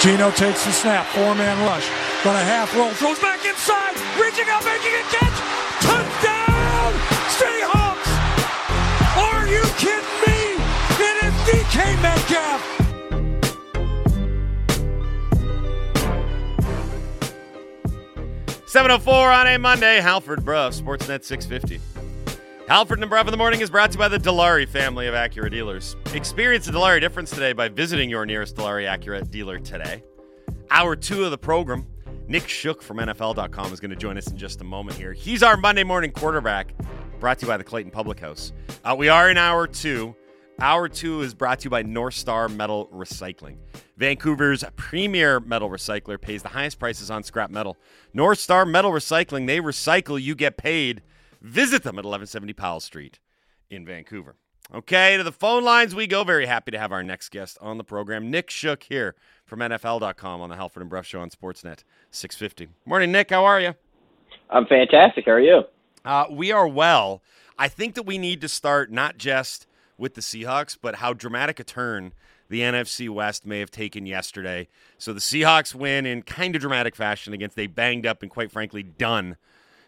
Geno takes the snap, four-man rush. Gonna half roll, throws back inside, reaching out, making a catch. Touchdown, Seahawks! Are you kidding me? It is DK Metcalf. 704 on a Monday, Halford Bruff, Sportsnet 650. Halford and Bruff in the morning is brought to you by the Dilawri family of Acura dealers. Experience the Dilawri difference today by visiting your nearest Dilawri Acura dealer today. Hour two of the program, Nick Shook from NFL.com is going to join us in just a moment here. He's our Monday morning quarterback, brought to you by the Clayton Public House. Uh, we are in hour two. Hour two is brought to you by North Star Metal Recycling. Vancouver's premier metal recycler pays the highest prices on scrap metal. North Star Metal Recycling, they recycle, you get paid. Visit them at 1170 Powell Street in Vancouver. Okay, to the phone lines we go. Very happy to have our next guest on the program, Nick Shook here from NFL.com on the Halford and Bruff Show on Sportsnet 650. Morning, Nick. How are you? I'm fantastic. How are you? Uh, we are well. I think that we need to start not just with the Seahawks, but how dramatic a turn the NFC West may have taken yesterday. So the Seahawks win in kind of dramatic fashion against a banged up and quite frankly done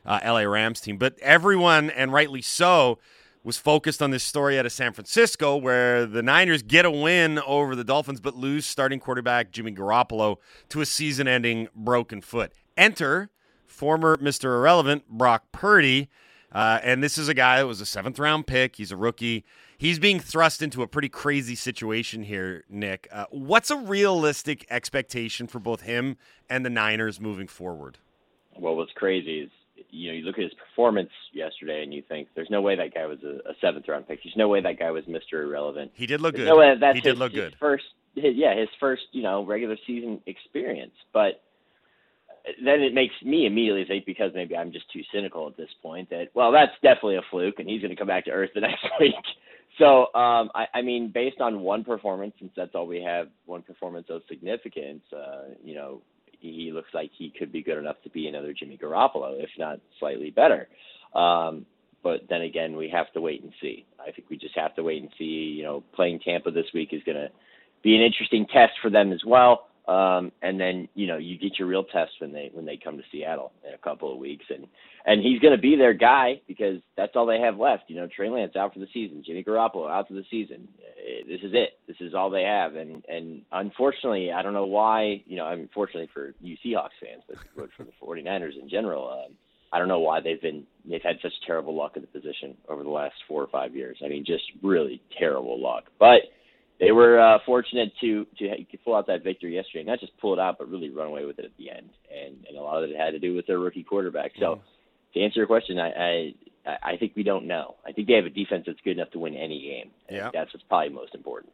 uh, LA Rams team. But everyone, and rightly so, was focused on this story out of San Francisco where the Niners get a win over the Dolphins but lose starting quarterback Jimmy Garoppolo to a season ending broken foot. Enter former Mr. Irrelevant Brock Purdy. Uh, and this is a guy that was a seventh round pick. He's a rookie he's being thrust into a pretty crazy situation here, Nick. Uh, what's a realistic expectation for both him and the Niners moving forward? Well, what's crazy is you know you look at his performance yesterday and you think there's no way that guy was a, a seventh round pick. There's no way that guy was Mr. Irrelevant. He did look there's good. No way that's he his, did look good. first, his, yeah, his first you know regular season experience, but then it makes me immediately think because maybe I'm just too cynical at this point that well that's definitely a fluke and he's going to come back to earth the next week. So um, I, I mean, based on one performance, since that's all we have, one performance of significance, uh, you know, he looks like he could be good enough to be another Jimmy Garoppolo, if not slightly better. Um, but then again, we have to wait and see. I think we just have to wait and see. You know, playing Tampa this week is going to be an interesting test for them as well. Um, and then you know you get your real test when they when they come to Seattle in a couple of weeks, and and he's going to be their guy because that's all they have left. You know, Trey Lance out for the season, Jimmy Garoppolo out for the season. Eh, this is it. This is all they have, and and unfortunately, I don't know why. You know, unfortunately for you Seahawks fans, but for the 49ers in general, um, I don't know why they've been they've had such terrible luck at the position over the last four or five years. I mean, just really terrible luck, but they were uh, fortunate to to pull out that victory yesterday. Not just pull it out, but really run away with it at the end. And and a lot of it had to do with their rookie quarterback. So mm-hmm. to answer your question, I, I I think we don't know. I think they have a defense that's good enough to win any game. Yeah, that's what's probably most important.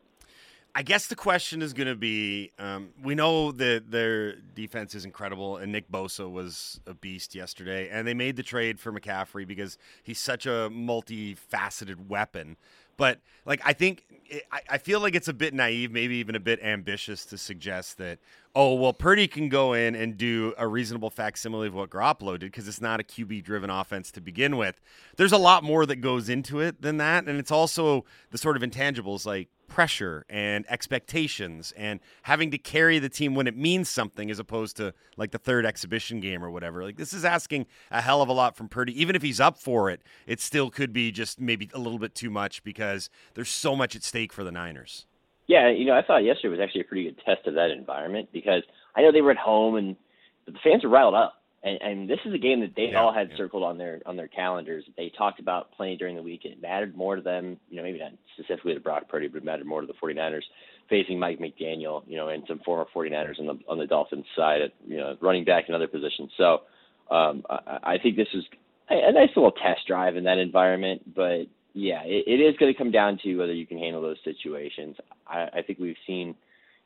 I guess the question is going to be: um, we know that their defense is incredible, and Nick Bosa was a beast yesterday, and they made the trade for McCaffrey because he's such a multifaceted weapon. But like, I think eh, I, I feel like it's a bit naive, maybe even a bit ambitious to suggest that oh well, Purdy can go in and do a reasonable facsimile of what Garoppolo did because it's not a QB driven offense to begin with. There's a lot more that goes into it than that, and it's also the sort of intangibles like pressure and expectations and having to carry the team when it means something as opposed to like the third exhibition game or whatever. Like this is asking a hell of a lot from Purdy. Even if he's up for it, it still could be just maybe a little bit too much because there's so much at stake for the Niners. Yeah, you know, I thought yesterday was actually a pretty good test of that environment because I know they were at home and the fans are riled up and, and this is a game that they yeah, all had yeah. circled on their on their calendars. They talked about playing during the week. It mattered more to them, you know, maybe not specifically to Brock Purdy, but it mattered more to the 49ers facing Mike McDaniel, you know, and some former 49ers on the on the Dolphins side, at, you know, running back and other positions. So um, I, I think this is a, a nice little test drive in that environment, but yeah, it, it is going to come down to whether you can handle those situations. I, I think we've seen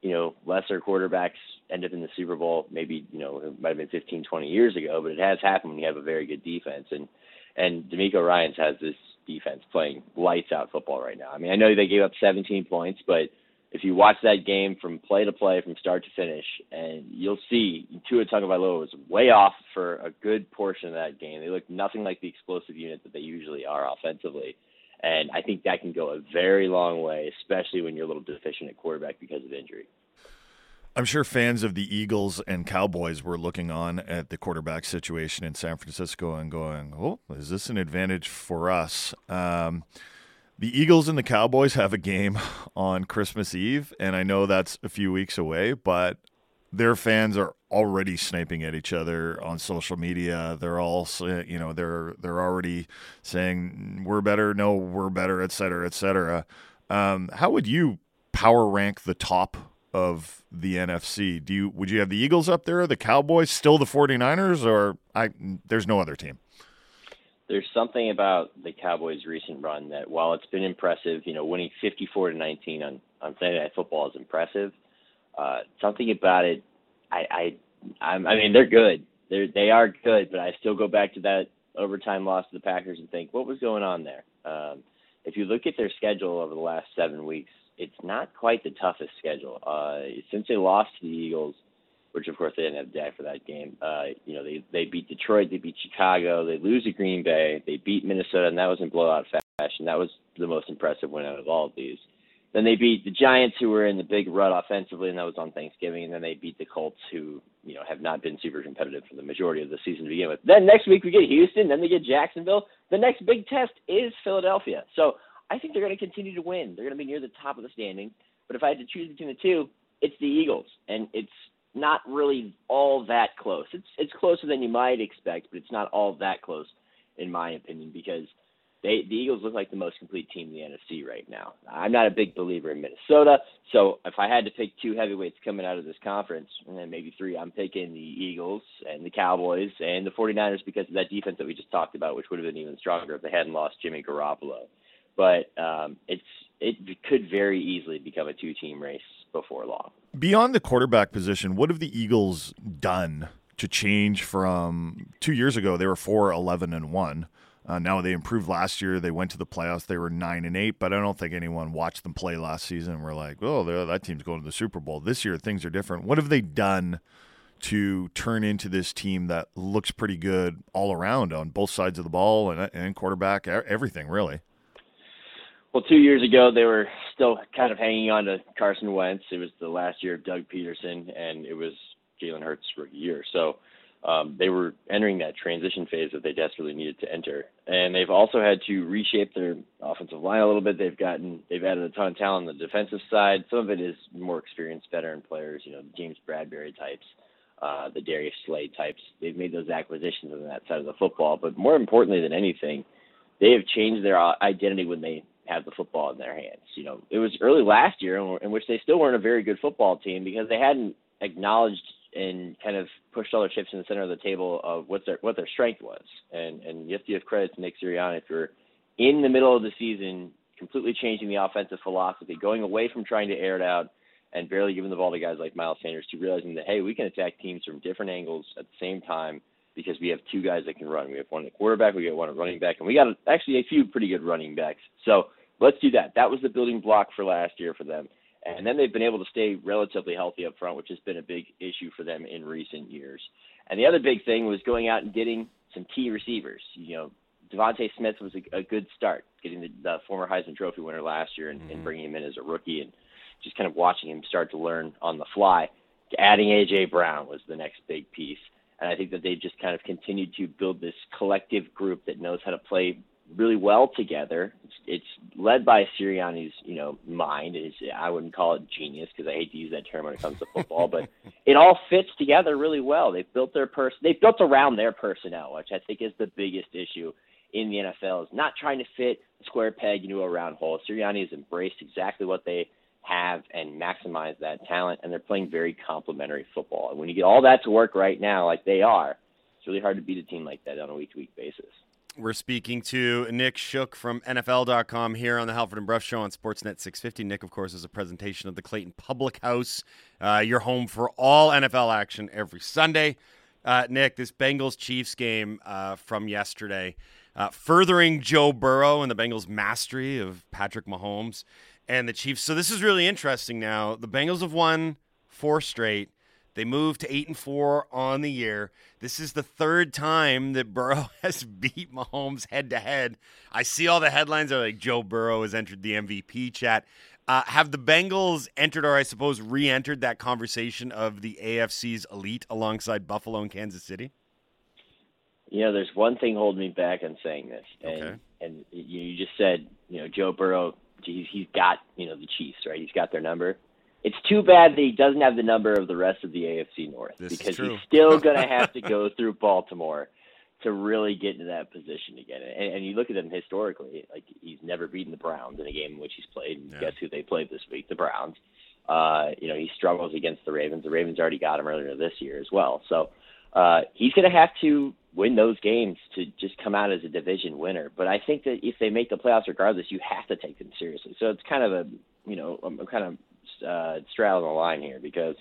you know, lesser quarterbacks end up in the Super Bowl. Maybe you know it might have been 15, 20 years ago, but it has happened when you have a very good defense. And and DeMeco Ryans has this defense playing lights out football right now. I mean, I know they gave up 17 points, but if you watch that game from play to play, from start to finish, and you'll see Tua Tagovailoa was way off for a good portion of that game. They looked nothing like the explosive unit that they usually are offensively. And I think that can go a very long way, especially when you're a little deficient at quarterback because of injury. I'm sure fans of the Eagles and Cowboys were looking on at the quarterback situation in San Francisco and going, "Oh, is this an advantage for us?" Um, the Eagles and the Cowboys have a game on Christmas Eve, and I know that's a few weeks away, but their fans are already sniping at each other on social media. They're all, you know, they're they're already saying we're better, no, we're better, et cetera, et cetera. Um, how would you power rank the top of the NFC? Do you would you have the Eagles up there, the Cowboys, still the 49ers, or I there's no other team? There's something about the Cowboys' recent run that, while it's been impressive, you know, winning 54 to 19 on on Sunday Night Football is impressive. Uh, something about it, I, I, I'm, I mean, they're good. They're they are good, but I still go back to that overtime loss to the Packers and think, what was going on there? Um, if you look at their schedule over the last seven weeks, it's not quite the toughest schedule. Uh, since they lost to the Eagles, which of course they didn't have Dak for that game. Uh, you know, they they beat Detroit, they beat Chicago, they lose to Green Bay, they beat Minnesota, and that was in blowout fashion. That was the most impressive win out of all of these. Then they beat the Giants, who were in the big rut offensively, and that was on Thanksgiving. And then they beat the Colts, who you know have not been super competitive for the majority of the season to begin with. Then next week we get Houston, then they get Jacksonville. The next big test is Philadelphia. So I think they're going to continue to win. They're going to be near the top of the standing. But if I had to choose between the two, it's the Eagles, and it's not really all that close. It's it's closer than you might expect, but it's not all that close, in my opinion, because they the Eagles look like the most complete team in the NFC right now. I'm not a big believer in Minnesota, so if I had to pick two heavyweights coming out of this conference, and then maybe three, I'm picking the Eagles and the Cowboys and the 49ers because of that defense that we just talked about, which would have been even stronger if they hadn't lost Jimmy Garoppolo but um, it's it could very easily become a two team race before long. Beyond the quarterback position, what have the Eagles done to change from two years ago? They were four eleven and one. Uh, now they improved last year. They went to the playoffs. They were nine and eight, but I don't think anyone watched them play last season. And we're like, oh, that team's going to the Super Bowl this year. Things are different. What have they done to turn into this team that looks pretty good all around on both sides of the ball and, and quarterback, everything really? Well, two years ago, they were still kind of hanging on to Carson Wentz. It was the last year of Doug Pederson, and it was Jalen Hurts' rookie year. So um, they were entering that transition phase that they desperately needed to enter. And they've also had to reshape their offensive line a little bit. They've gotten they've added a ton of talent on the defensive side. Some of it is more experienced veteran players, you know, James Bradberry types, uh, the Darius Slay types. They've made those acquisitions on that side of the football. But more importantly than anything, they have changed their identity when they have the football in their hands. You know, it was early last year in which they still weren't a very good football team because they hadn't acknowledged and kind of pushed all their chips in the center of the table of what their what their strength was. And and you have to give credit to Nick Sirianni you're in the middle of the season completely changing the offensive philosophy, going away from trying to air it out and barely giving the ball to guys like Miles Sanders to realizing that hey, we can attack teams from different angles at the same time because we have two guys that can run. We have one at quarterback, we got one at running back, and we got actually a few pretty good running backs. So let's do that. That was the building block for last year for them. And then they've been able to stay relatively healthy up front, which has been a big issue for them in recent years. And the other big thing was going out and getting some key receivers. You know, DeVonta Smith was a, a good start, getting the, the former Heisman Trophy winner last year and, mm-hmm. and bringing him in as a rookie and just kind of watching him start to learn on the fly. Adding AJ Brown was the next big piece. And I think that they've just kind of continued to build this collective group that knows how to play really well together. It's, it's led by Sirianni's, you know, mind. Is I wouldn't call it genius because I hate to use that term when it comes to football, but it all fits together really well. They've built their person, they've built around their personnel, which I think is the biggest issue in the NFL. Is not trying to fit a square peg into a round hole. Sirianni has embraced exactly what they have and maximize that talent, and they're playing very complementary football. And when you get all that to work right now, like they are, it's really hard to beat a team like that on a week to week basis. We're speaking to Nick Shook from NFL.com here on the Halford and Bruff Show on Sportsnet 650. Nick, of course, is a presentation of the Clayton Public House. Uh, your home for all NFL action every Sunday. Uh, Nick, this Bengals Chiefs game uh, from yesterday, uh, furthering Joe Burrow and the Bengals' mastery of Patrick Mahomes and the Chiefs. So this is really interesting now. The Bengals have won four straight. They moved to eight and four on the year. This is the third time that Burrow has beat Mahomes head to head. I see all the headlines are like Joe Burrow has entered the MVP chat. Uh, have the Bengals entered, or I suppose re-entered, that conversation of the AFC's elite alongside Buffalo and Kansas City? You know, there's one thing holding me back on saying this, and Okay. and you you just said, you know, Joe Burrow, he's he's got you know the Chiefs, right? He's got their number. It's too bad that he doesn't have the number of the rest of the AFC North This because he's still going to have to go through Baltimore to really get into that position again. And, and you look at him historically, like he's never beaten the Browns in a game in which he's played. And Yeah. guess who they played this week? The Browns. Uh, you know, he struggles against the Ravens. The Ravens already got him earlier this year as well. So uh, he's going to have to win those games to just come out as a division winner. But I think that if they make the playoffs regardless, you have to take them seriously. So it's kind of a, you know, I'm kind of uh, straddling the line here because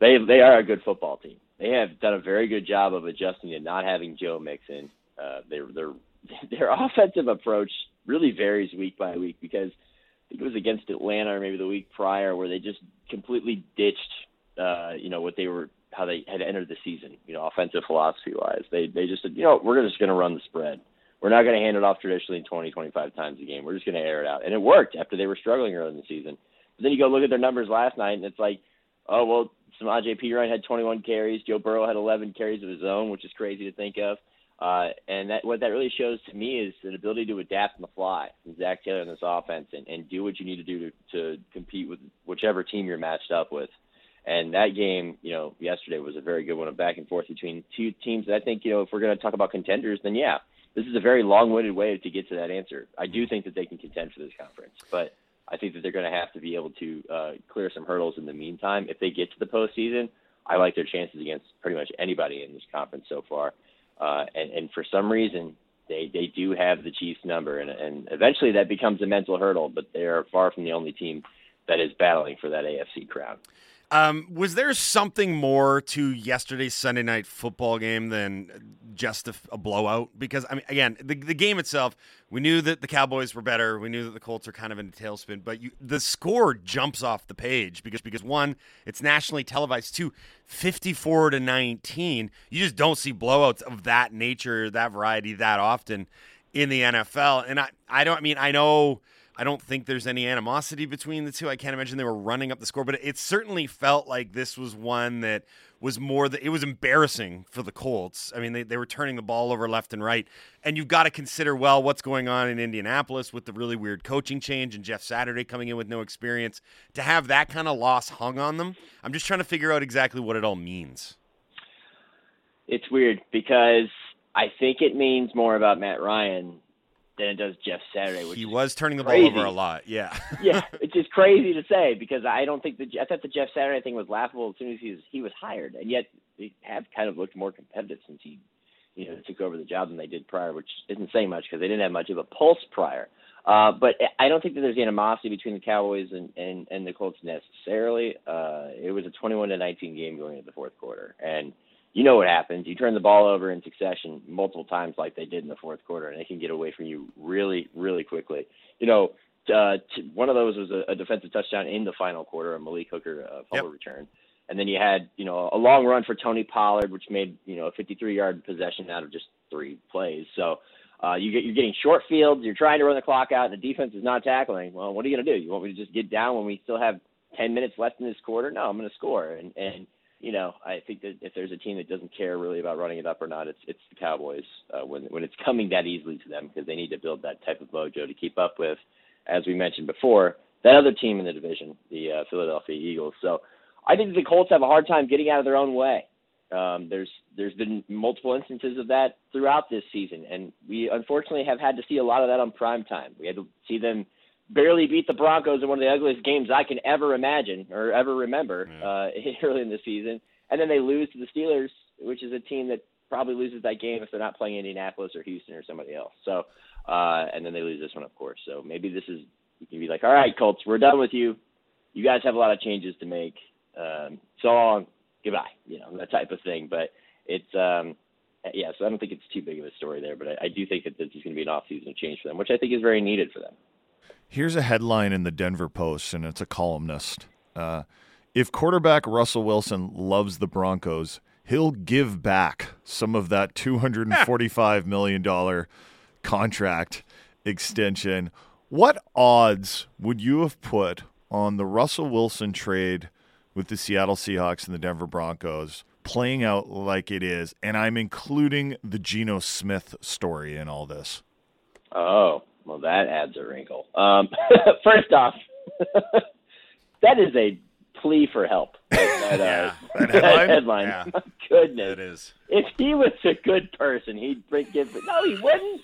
they they are a good football team. They have done a very good job of adjusting to not having Joe Mixon. Uh, their their their offensive approach really varies week by week because I think it was against Atlanta or maybe the week prior where they just completely ditched uh, you know what they were how they had entered the season. You know, offensive philosophy wise, they they just said you know we're just going to run the spread. We're not going to hand it off traditionally 20, 25 times a game. We're just going to air it out, and it worked after they were struggling early in the season. But then you go look at their numbers last night, and it's like, oh well, Samaje Perine had 21 carries, Joe Burrow had 11 carries of his own, which is crazy to think of. Uh, and that what that really shows to me is an ability to adapt on the fly from Zac Taylor in this offense and, and do what you need to do to, to compete with whichever team you're matched up with. And that game, you know, yesterday was a very good one, a back and forth between two teams that I think, you know, if we're going to talk about contenders, then yeah, this is a very long-winded way to get to that answer. I do think that they can contend for this conference, but I think that they're going to have to be able to uh, clear some hurdles in the meantime. If they get to the postseason, I like their chances against pretty much anybody in this conference so far. Uh, and, and for some reason, they they do have the Chiefs number, and, and eventually that becomes a mental hurdle. But they are far from the only team that is battling for that AFC crown. Um, was there something more to yesterday's Sunday night football game than just a, a blowout? Because I mean, again, the, the game itself, we knew that the Cowboys were better. We knew that the Colts are kind of in a tailspin, but you, the score jumps off the page because because one, it's nationally televised. Two, 54 to 19. You just don't see blowouts of that nature, that variety, that often in the NFL. And I, I don't. I mean, I know. I don't think there's any animosity between the two. I can't imagine they were running up the score, but it certainly felt like this was one that was more that it was embarrassing for the Colts. I mean, they, they were turning the ball over left and right. And you've got to consider, well, what's going on in Indianapolis with the really weird coaching change and Jeff Saturday coming in with no experience. To have that kind of loss hung on them, I'm just trying to figure out exactly what it all means. It's weird because I think it means more about Matt Ryan than it does Jeff Saturday. Which He was turning the ball over a lot. Yeah. yeah, it's just crazy to say because I don't think the I thought the Jeff Saturday thing was laughable as soon as he was he was hired, and yet they have kind of looked more competitive since he, you know, took over the job than they did prior, which isn't saying much because they didn't have much of a pulse prior. Uh, but I don't think that there's animosity between the Cowboys and, and, and the Colts necessarily. Uh, it was a 21 to 19 game going into the fourth quarter, and you know what happens. You turn the ball over in succession multiple times like they did in the fourth quarter, and they can get away from you really, really quickly. You know, uh, t- one of those was a, a defensive touchdown in the final quarter, a Malik Hooker uh, fumble return. And then you had, you know, a long run for Tony Pollard, which made, you know, a 53-yard possession out of just three plays. So uh, you get, you're getting short fields. You're trying to run the clock out, and the defense is not tackling. Well, what are you going to do? You want me to just get down when we still have 10 minutes left in this quarter? No, I'm going to score. And, and you know, I think that if there's a team that doesn't care really about running it up or not, it's it's the Cowboys uh, when when it's coming that easily to them because they need to build that type of mojo to keep up with, as we mentioned before, that other team in the division, the uh, Philadelphia Eagles. So I think the Colts have a hard time getting out of their own way. Um, there's there's been multiple instances of that throughout this season, and we unfortunately have had to see a lot of that on prime time. We had to see them barely beat the Broncos in one of the ugliest games I can ever imagine or ever remember uh, early in the season, and then they lose to the Steelers, which is a team that probably loses that game if they're not playing Indianapolis or Houston or somebody else. So, uh, and then they lose this one, of course. So maybe this is you can be like, all right, Colts, we're done with you. You guys have a lot of changes to make. Um, so long, goodbye. You know that type of thing. But it's um, yeah. So I don't think it's too big of a story there. But I, I do think that this is going to be an off-season change for them, which I think is very needed for them. Here's a headline in the Denver Post, and it's a columnist. Uh, if quarterback Russell Wilson loves the Broncos, he'll give back some of that $245 million contract extension. What odds would you have put on the Russell Wilson trade with the Seattle Seahawks and the Denver Broncos playing out like it is, and I'm including the Geno Smith story in all this. Oh, well, that adds a wrinkle. Um, first off, that is a plea for help. That, that, uh, that headline. headline. Yeah. My goodness. It is. If he was a good person, he'd bring give. No, he wouldn't.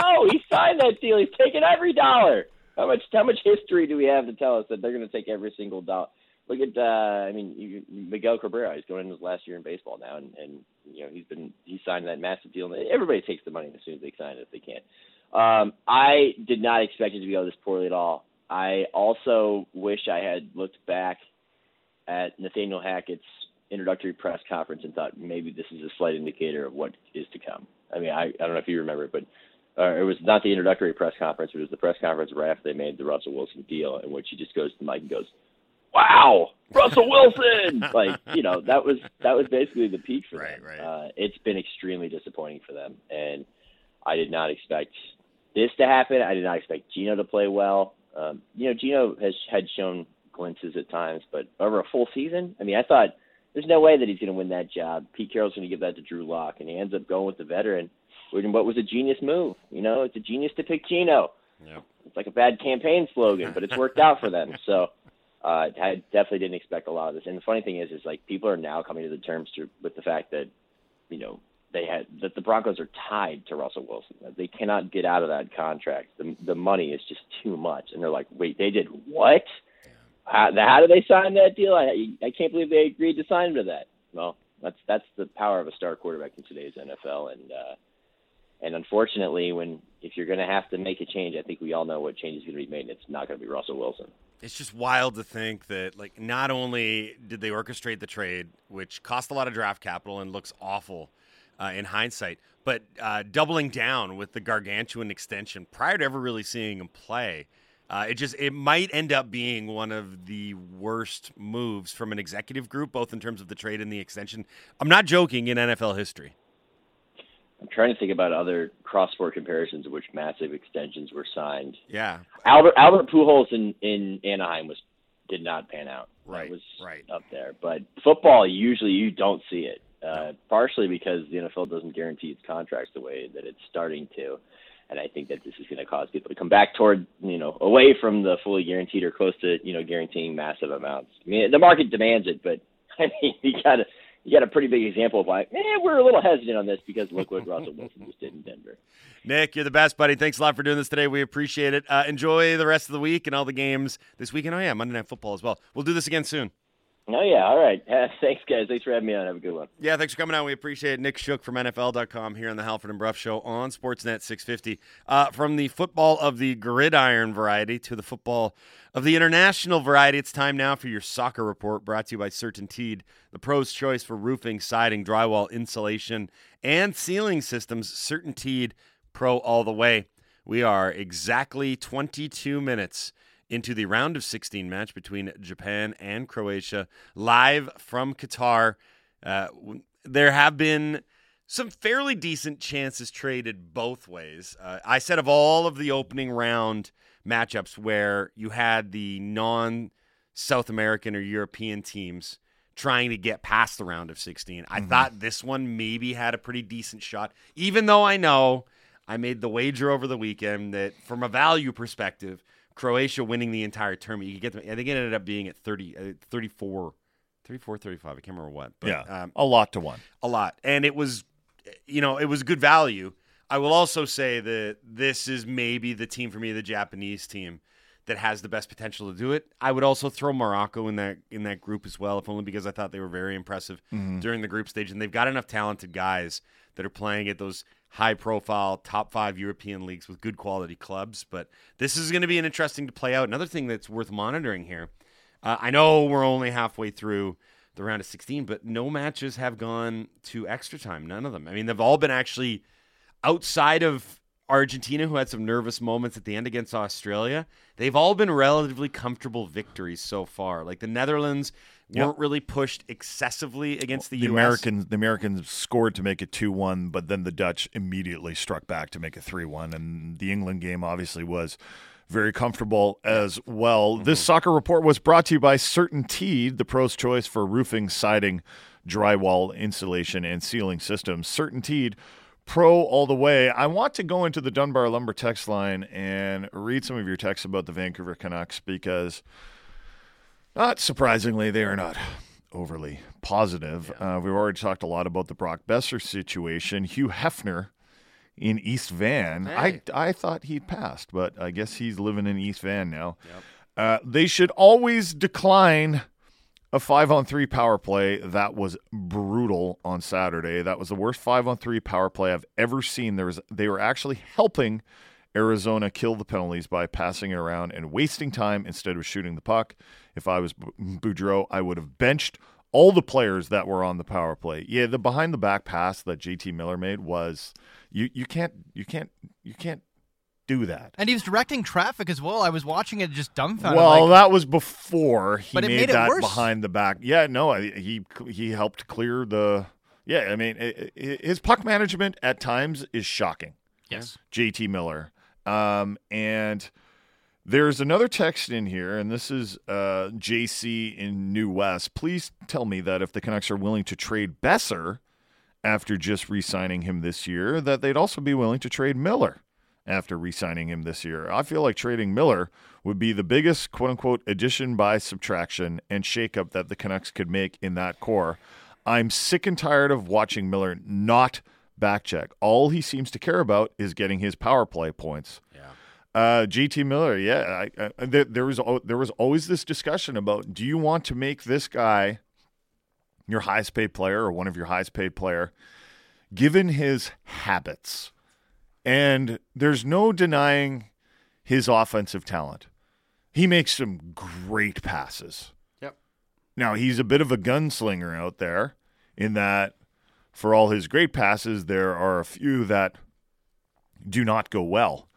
No, he signed that deal. He's taking every dollar. How much? How much history do we have to tell us that they're going to take every single dollar? Look at. Uh, I mean, you, Miguel Cabrera. He's going into his last year in baseball now, and, and you know he's been he signed that massive deal. And everybody takes the money as soon as they sign it if they can. Um, I did not expect it to go this poorly at all. I also wish I had looked back at Nathaniel Hackett's introductory press conference and thought maybe this is a slight indicator of what is to come. I mean, I, I don't know if you remember, but uh, it was not the introductory press conference, it was the press conference right after they made the Russell Wilson deal, in which he just goes to the mic and goes, "Wow, Russell Wilson!" like you know, that was that was basically the peak for Right, them. right. Uh, it's been extremely disappointing for them, and I did not expect this to happen. I did not expect Geno to play well. Um, you know, Geno has had shown glimpses at times, but over a full season, I mean, I thought there's no way that he's going to win that job. Pete Carroll's going to give that to Drew Lock, and he ends up going with the veteran. What was a genius move? You know, it's a genius to pick Geno. Yep. It's like a bad campaign slogan, but it's worked out for them. So uh, I definitely didn't expect a lot of this. And the funny thing is, is like people are now coming to the terms to, with the fact that, you know, they had that the Broncos are tied to Russell Wilson. They cannot get out of that contract. The the money is just too much, and they're like, wait, they did what? How, how did they sign that deal? I I can't believe they agreed to sign to that. Well, that's that's the power of a star quarterback in today's NFL, and uh, and unfortunately, when if you're going to have to make a change, I think we all know what change is going to be made. and It's not going to be Russell Wilson. It's just wild to think that, like, not only did they orchestrate the trade, which cost a lot of draft capital and looks awful uh, in hindsight, but uh, doubling down with the gargantuan extension prior to ever really seeing him play. Uh, it just it might end up being one of the worst moves from an executive group, both in terms of the trade and the extension. I'm not joking in NFL history. I'm trying to think about other cross-sport comparisons in which massive extensions were signed. Yeah, Albert Albert Pujols in in Anaheim was did not pan out. Right, that was right. up there. But football, usually you don't see it. Uh, partially because the NFL doesn't guarantee its contracts the way that it's starting to, and I think that this is going to cause people to come back toward you know away from the fully guaranteed or close to you know guaranteeing massive amounts. I mean, the market demands it, but I mean, you got to you got a pretty big example of why, man, we're a little hesitant on this because look what Russell Wilson just did in Denver. Nick, you're the best, buddy. Thanks a lot for doing this today. We appreciate it. Uh, enjoy the rest of the week and all the games this weekend. Oh yeah, Monday Night Football as well. We'll do this again soon. Oh yeah, all right. Uh, thanks, guys. Thanks for having me on. Have a good one. Yeah, thanks for coming out. We appreciate it. Nick Shook from NFL.com here on the Halford and Bruff Show on Sportsnet 650. Uh, from the football of the gridiron variety to the football of the international variety, it's time now for your soccer report brought to you by Certainteed, the pro's choice for roofing, siding, drywall, insulation, and ceiling systems. Certainteed Pro all the way. We are exactly 22 minutes into the round of 16 match between Japan and Croatia, live from Qatar. Uh, there have been some fairly decent chances traded both ways. Uh, I said of all of the opening round matchups where you had the non South American or European teams trying to get past the round of 16, I thought this one maybe had a pretty decent shot, even though I know I made the wager over the weekend that from a value perspective, Croatia winning the entire tournament, you get them, I think it ended up being at 30, uh, 34, 34, 35. I can't remember what. But, yeah, Um, a lot to one. a lot. And it was, you know, it was good value. I will also say that this is maybe the team for me, the Japanese team that has the best potential to do it. I would also throw Morocco in that in that group as well, if only because I thought they were very impressive during the group stage, and they've got enough talented guys that are playing at those high profile top five European leagues with good quality clubs. But this is going to be an interesting to play out. Another thing that's worth monitoring here. Uh, I know we're only halfway through the round of 16, but no matches have gone to extra time. None of them. I mean, they've all been actually outside of Argentina, who had some nervous moments at the end against Australia. They've all been relatively comfortable victories so far. Like the Netherlands Yep. weren't really pushed excessively against the. Americans, the Americans scored to make it two one, but then the Dutch immediately struck back to make it three one, and the England game obviously was very comfortable as well. This mm-hmm. soccer report was brought to you by Certainteed, the pro's choice for roofing, siding, drywall, insulation, and ceiling systems. Certainteed, pro all the way. I want to go into the Dunbar Lumber text line and read some of your texts about the Vancouver Canucks because, not surprisingly, they are not overly positive. Uh, we've already talked a lot about the Brock Boeser situation. Hugh Hefner in East Van. Hey. I I thought he'd passed, but I guess he's living in East Van now. Uh, they should always decline a five on three power play. That was brutal on Saturday. That was the worst five on three power play I've ever seen. There was they were actually helping Arizona kill the penalties by passing it around and wasting time instead of shooting the puck. If I was B- Boudreau, I would have benched all the players that were on the power play. Yeah, the behind the back pass that JT Miller made was you you can't you can't you can't do that. And he was directing traffic as well. I was watching it just dumbfounded. Well, like, that was before he But it made, made it that worse. behind the back. Yeah, no, he he helped clear the. Yeah, I mean, i i his puck management at times is shocking. yes. JT Miller. Um, and there's another text in here, and this is uh, JC in New West. Please tell me that if the Canucks are willing to trade Boeser after just re signing him this year, that they'd also be willing to trade Miller after re signing him this year. I feel like trading Miller would be the biggest quote unquote addition by subtraction and shakeup that the Canucks could make in that core. I'm sick and tired of watching Miller not back check. All he seems to care about is getting his power play points. Yeah. Uh, JT Miller, yeah, I, I, there, there was there was always this discussion about do you want to make this guy your highest paid player or one of your highest paid player, given his habits, and there's no denying his offensive talent. He makes some great passes. Yep. Now he's a bit of a gunslinger out there, in that for all his great passes, there are a few that do not go well.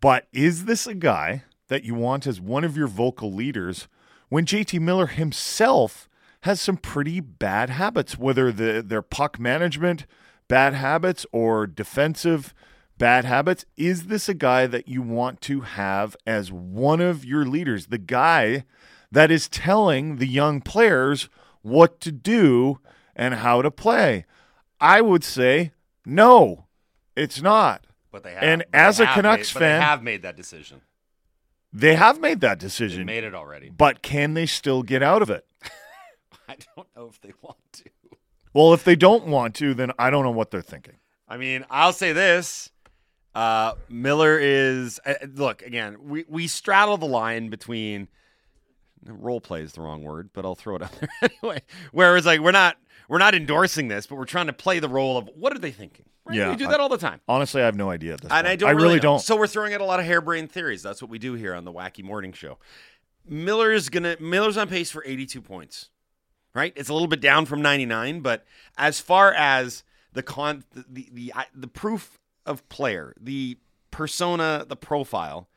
But is this a guy that you want as one of your vocal leaders when JT Miller himself has some pretty bad habits, whether the, their puck management bad habits or defensive bad habits? Is this a guy that you want to have as one of your leaders? The guy that is telling the young players what to do and how to play? I would say no, it's not. But they have. And they as a Canucks made- but they have made that decision. They have made that They decision, made it already. but can they still get out of it? I don't know if they want to. Well, if they don't want to, then I don't know what they're thinking. I mean, I'll say this. Uh, Miller is uh, look again. We we straddle the line between role play is the wrong word, but I'll throw it out there anyway. Whereas like we're not we're not endorsing this, but we're trying to play the role of what are they thinking? Right? Yeah, we do I- that all the time. Honestly, I have no idea at this And point. I don't I really know. don't. So we're throwing out a lot of harebrained theories. That's what we do here on the Wacky Morning Show. Miller's gonna Miller's on pace for 82 points. Right? It's a little bit down from 99, but as far as the con the the the, the proof of player, the persona, the profile,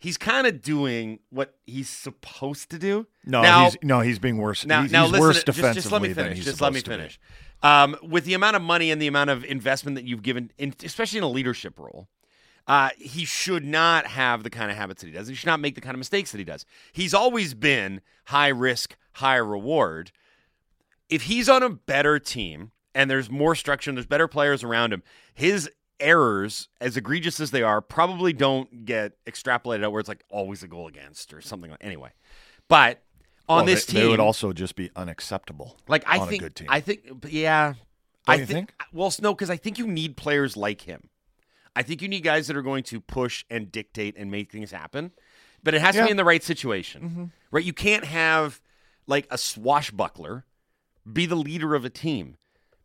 he's kind of doing what he's supposed to do. no, now, he's no, he's being worse. now, he's, now he's listen, worse to- just, just let me than finish. Just let me supposed to be. finish. Um, with the amount of money and the amount of investment that you've given, in, especially in a leadership role, uh, he should not have the kind of habits that he does. He should not make the kind of mistakes that he does. He's always been high risk, high reward. If he's on a better team and there's more structure and there's better players around him, his errors, as egregious as they are, probably don't get extrapolated out where it's like always a goal against or something like anyway. But on Well, this they, team, they would also just be unacceptable. like I on a think, good team. I think, yeah. Don't I you thi- think? Well, no, because I think you need players like him. I think you need guys that are going to push and dictate and make things happen. But it has to be in the right situation, mm-hmm. right? You can't have like a swashbuckler be the leader of a team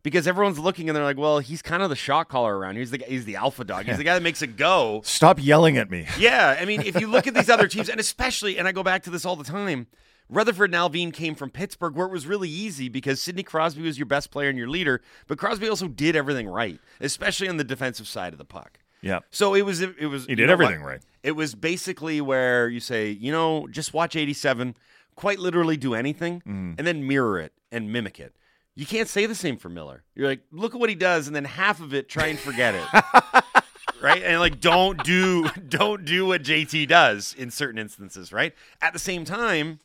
because everyone's looking and they're like, "Well, he's kind of the shot caller around. He's the he's the alpha dog. He's the guy that makes it go." Stop yelling at me. Yeah, I mean, if you look at these other teams, and especially, and I go back to this all the time, Rutherford and Allvin came from Pittsburgh, where it was really easy because Sidney Crosby was your best player and your leader, but Crosby also did everything right, especially on the defensive side of the puck. Yeah, So it was, it was. he you did know everything what? right. It was basically where you say, you know, just watch 87, quite literally do anything, Mm. and then mirror it and mimic it. You can't say the same for Miller. You're like, look at what he does, and then half of it, try and forget it. right? And like don't do don't do what JT does in certain instances, right? At the same time,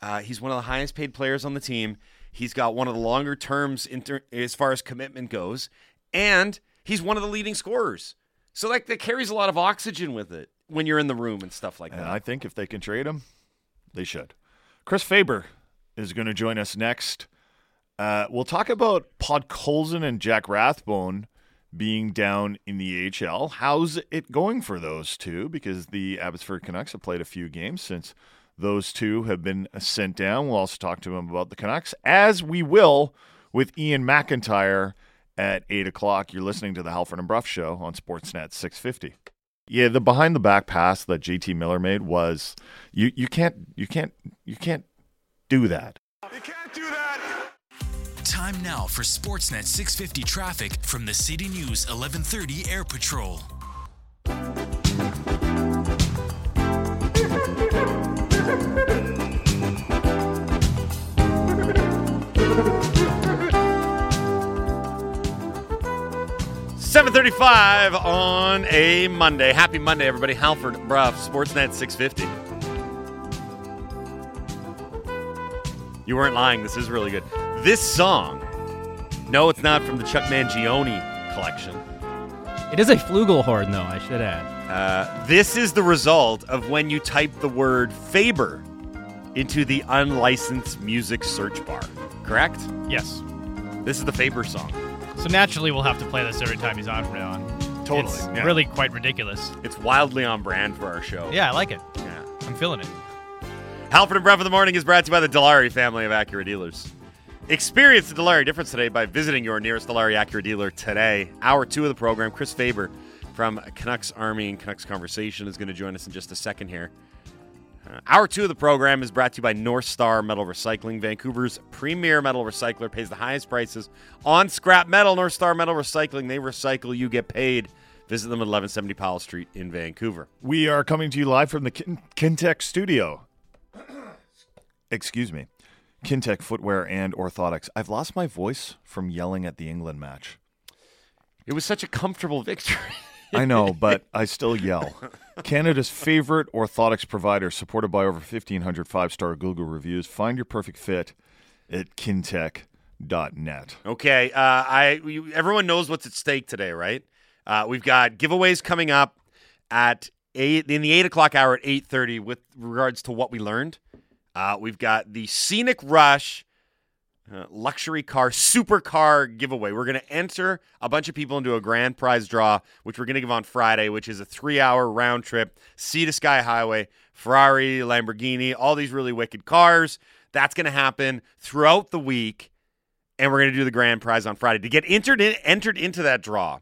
uh, he's one of the highest paid players on the team. He's got one of the longer terms inter- as far as commitment goes, and he's one of the leading scorers. So like that carries a lot of oxygen with it when you're in the room and stuff like And that. I think if they can trade him, they should. Chris Faber is going to join us next. Uh, we'll talk about Podkolzin and Jack Rathbone being down in the AHL. How's it going for those two? Because the Abbotsford Canucks have played a few games since those two have been sent down. We'll also talk to him about the Canucks, as we will with Iain MacIntyre at 8 o'clock. You're listening to the Halford and Bruff Show on Sportsnet 650. Yeah, the behind the back pass that JT Miller made was you you can't you can't you can't do that. Time now for Sportsnet 650 traffic from the City News 1130 Air Patrol. Seven thirty-five on a Monday. Happy Monday, everybody. Halford Bruff, Sportsnet six fifty. You weren't lying. This is really good. This song, no, it's not from the Chuck Mangione collection. It is a flugelhorn, though, I should add. Uh, this is the result of when you type the word Faber into the unlicensed music search bar. Correct? Yes. This is the Faber song. So naturally, we'll have to play this every time he's on from now on. Totally, It's yeah. really quite ridiculous. It's wildly on brand for our show. Yeah, I like it. Yeah. I'm feeling it. Halford and Bruff of the Morning is brought to you by the Dilawri family of Acura dealers. Experience the Dilawri difference today by visiting your nearest Dilawri Acura dealer today. Hour two of the program, Chris Faber from Canucks Army and Canucks Conversation is going to join us in just a second here. Uh, hour two of the program is brought to you by North Star Metal Recycling. Vancouver's premier metal recycler pays the highest prices on scrap metal. North Star Metal Recycling, they recycle, you get paid. Visit them at 1170 Powell Street in Vancouver. We are coming to you live from the Kin- Kintec studio. Excuse me. Kintec footwear and orthotics. I've lost my voice from yelling at the England match. It was such a comfortable victory. I know, but I still yell. Canada's favorite orthotics provider, supported by over 1,500 five star Google reviews. Find your perfect fit at kintec.net. Okay, uh, I you, everyone knows what's at stake today, right? Uh, we've got giveaways coming up at eight in the eight o'clock hour at eight thirty with regards to what we learned. Uh, we've got the Scenic Rush uh, luxury car supercar giveaway. We're going to enter a bunch of people into a grand prize draw, which we're going to give on Friday, which is a three hour round trip, sea to sky highway, Ferrari, Lamborghini, all these really wicked cars. That's going to happen throughout the week and we're going to do the grand prize on Friday. To get entered in, entered into that draw,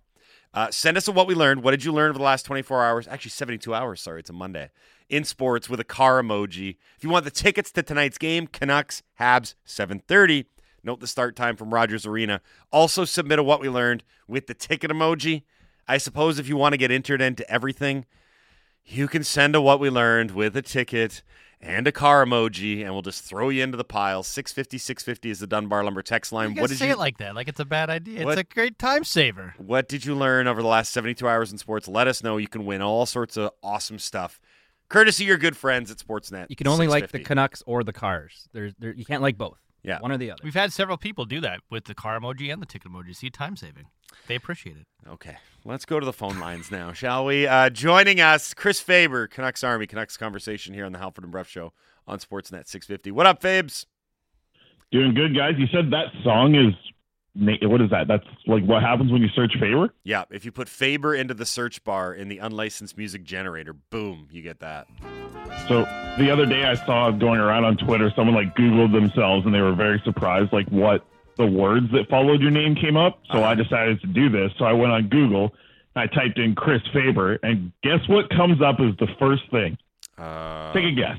uh, send us a what we learned. What did you learn over the last 24 hours? Actually, 72 hours. Sorry, it's a Monday. In sports with a car emoji. If you want the tickets to tonight's game, Canucks Habs 7:30. Note the start time from Rogers Arena. Also submit a what we learned with the ticket emoji. I suppose if you want to get entered into everything, you can send a what we learned with a ticket and a car emoji, and we'll just throw you into the pile. 650 650 is the Dunbar Lumber text line. You what did say you it like that, like it's a bad idea. What? It's a great time saver. what did you learn over the last 72 hours in sports? Let us know. You can win all sorts of awesome stuff. Courtesy your good friends at Sportsnet. You can only like the Canucks or the Cars. There's, there, you can't like both. Yeah. One or the other. We've had several people do that with the car emoji and the ticket emoji. See, time saving. They appreciate it. Okay, let's go to the phone lines now, shall we? Uh, joining us, Chris Faber, Canucks Army, Canucks Conversation here on the Halford and Bruff Show on Sportsnet 650. What up, Fabes? Doing good, guys. You said that song is na- what is that? That's like what happens when you search Faber. Yeah, if you put Faber into the search bar in the unlicensed music generator, boom, you get that. So the other day I saw going around on Twitter, someone like Googled themselves and they were very surprised, like what the words that followed your name came up. So I decided to do this. So I went on Google, I typed in Chris Faber, and guess what comes up as the first thing? Uh, Take a guess.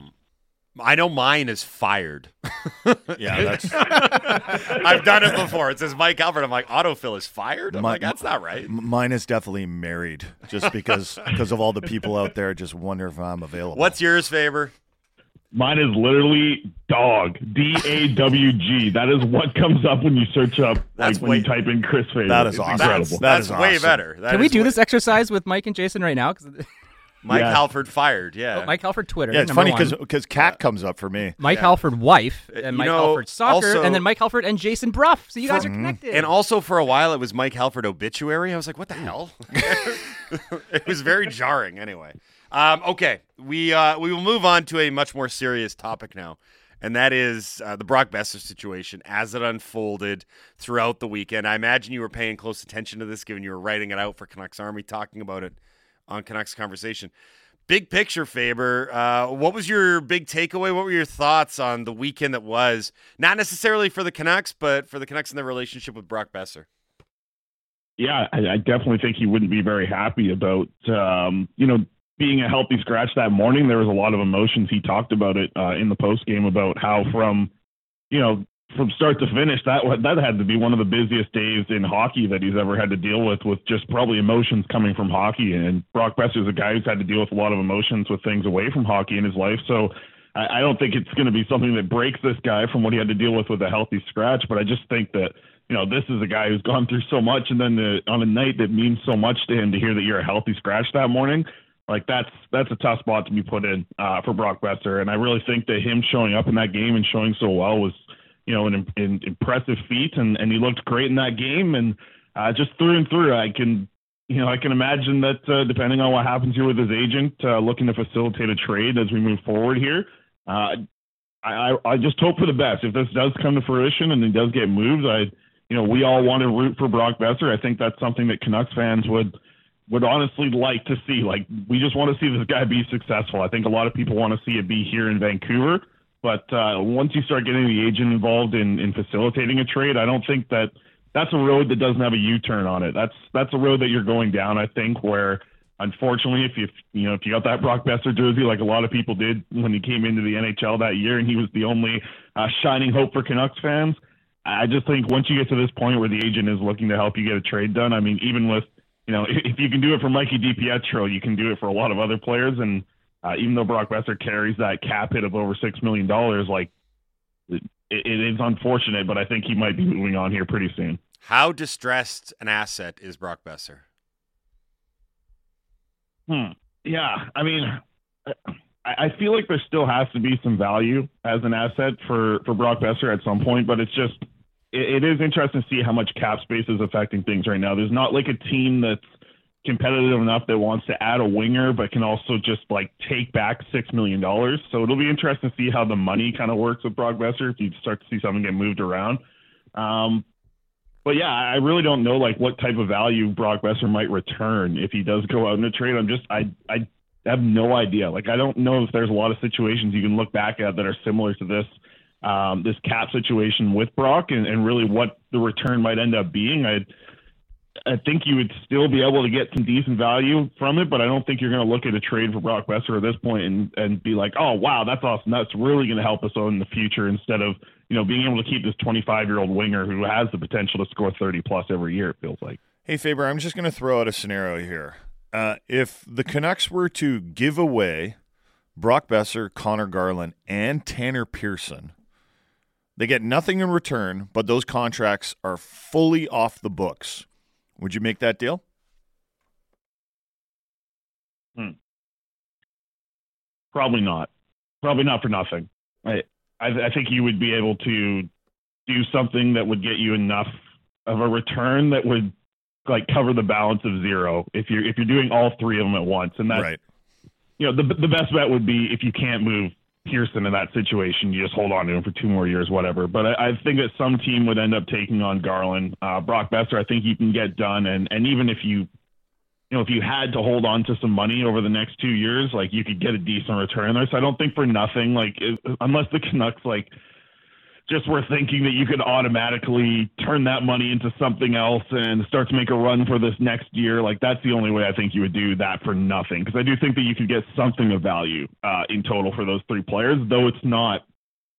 I know mine is fired. Yeah, that's I've done it before. It says Mike Halford. I'm like, autofill is fired? I'm My- like, that's not right. m- mine is definitely married, just because because of all the people out there just wonder if I'm available. What's yours, Faber? Mine is literally dog. D A W G. That is what comes up when you search up, That's like when you type in Chris Faber. That is It's awesome. incredible. That's, That that's is way awesome. better. That Can we do way- this exercise with Mike and Jason right now? 'Cause- Mike Yeah. Halford fired. Yeah. Oh, Mike Halford Twitter. Yeah, it's funny one. because Cat comes up for me. Mike Yeah. Halford wife Uh, and you Mike know, Halford soccer, also- and then Mike Halford and Jason Bruff. So you guys For- are connected. And also for a while it was Mike Halford obituary. I was like, what the hell? it was very jarring. Anyway, um, okay, we uh, we will move on to a much more serious topic now, and that is uh, the Brock Boeser situation as it unfolded throughout the weekend. I imagine you were paying close attention to this, given you were writing it out for Canucks Army, talking about it on Canucks Conversation. Big picture, Faber. Uh, what was your big takeaway? What were your thoughts on the weekend that was? Not necessarily for the Canucks, but for the Canucks and their relationship with Brock Boeser. Yeah, I, I definitely think he wouldn't be very happy about, um, you know, being a healthy scratch that morning. There was a lot of emotions. He talked about it uh, in the post game about how from, you know, from start to finish, that that had to be one of the busiest days in hockey that he's ever had to deal with, with just probably emotions coming from hockey. And Brock Boeser's a guy who's had to deal with a lot of emotions with things away from hockey in his life. So I, I don't think it's going to be something that breaks this guy from what he had to deal with with a healthy scratch. But I just think that you know this is a guy who's gone through so much, and then the, on a night that means so much to him to hear that you're a healthy scratch that morning. Like that's that's a tough spot to be put in uh, for Brock Boeser, and I really think that him showing up in that game and showing so well was, you know, an, an impressive feat, and and he looked great in that game, and uh, just through and through, I can, you know, I can imagine that uh, depending on what happens here with his agent, uh, looking to facilitate a trade as we move forward here. Uh, I, I I just hope for the best. If this does come to fruition and he does get moved, I, you know, we all want to root for Brock Boeser. I think that's something that Canucks fans would would honestly like to see. Like, we just want to see this guy be successful. I think a lot of people want to see it be here in Vancouver. But uh, once you start getting the agent involved in, in facilitating a trade, I don't think that that's a road that doesn't have a U-turn on it. That's that's a road that you're going down. I think where unfortunately, if you you know if you got that Brock Boeser jersey like a lot of people did when he came into the NHL that year, and he was the only uh, shining hope for Canucks fans. I just think once you get to this point where the agent is looking to help you get a trade done, I mean, even with you know if you can do it for Mikey DiPietro, you can do it for a lot of other players. And uh, even though Brock Boeser carries that cap hit of over six million dollars, like it, it is unfortunate, but I think he might be moving on here pretty soon. How distressed an asset is Brock Boeser? Hmm. Yeah, I mean, I, I feel like there still has to be some value as an asset for for Brock Boeser at some point, but it's just it, it is interesting to see how much cap space is affecting things right now. There's not like a team that's competitive enough that wants to add a winger, but can also just like take back six million dollars. So it'll be interesting to see how the money kind of works with Brock Boeser if you start to see something get moved around. Um, but yeah, I really don't know like what type of value Brock Boeser might return if he does go out in a trade. I'm just I I have no idea. Like I don't know if there's a lot of situations you can look back at that are similar to this um, this cap situation with Brock and, and really what the return might end up being. I I think you would still be able to get some decent value from it, but I don't think you're going to look at a trade for Brock Boeser at this point and, and be like, oh wow, that's awesome. That's really going to help us in the future instead of you know being able to keep this 25 year old winger who has the potential to score 30 plus every year. It feels like. Hey, Faber, I'm just going to throw out a scenario here. Uh, if the Canucks were to give away Brock Boeser, Connor Garland, and Tanner Pearson, they get nothing in return, but those contracts are fully off the books. Would you make that deal? Hmm. Probably not. Probably not for nothing. I, I I think you would be able to do something that would get you enough of a return that would like cover the balance of zero if you're if you're doing all three of them at once. And that's right. you know the the best bet would be if you can't move Pearson in that situation, you just hold on to him for two more years, whatever. But I, I think that some team would end up taking on Garland, uh, Brock Boeser. I think you can get done, and and even if you you know, if you had to hold on to some money over the next two years, like you could get a decent return there. So I don't think for nothing, like it, unless the Canucks like just were thinking that you could automatically turn that money into something else and start to make a run for this next year, like that's the only way I think you would do that for nothing. Because I do think that you could get something of value uh, in total for those three players, though it's not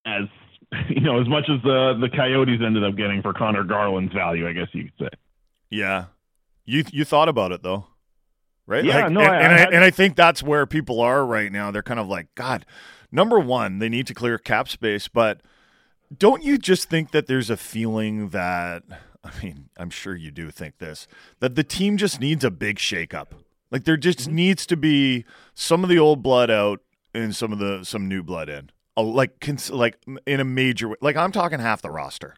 as you know as much as the the Coyotes ended up getting for Connor Garland's value, I guess you could say. Yeah. You you thought about it though. Right? Yeah, Like, no, and, I- and, I had- and I think that's where people are right now. They're kind of like, God, number one, they need to clear cap space, but don't you just think that there's a feeling that I mean, I'm sure you do think this that the team just needs a big shakeup. Like there just Mm-hmm. needs to be some of the old blood out and some of the some new blood in. Oh, like cons- like in a major way. Like I'm talking half the roster.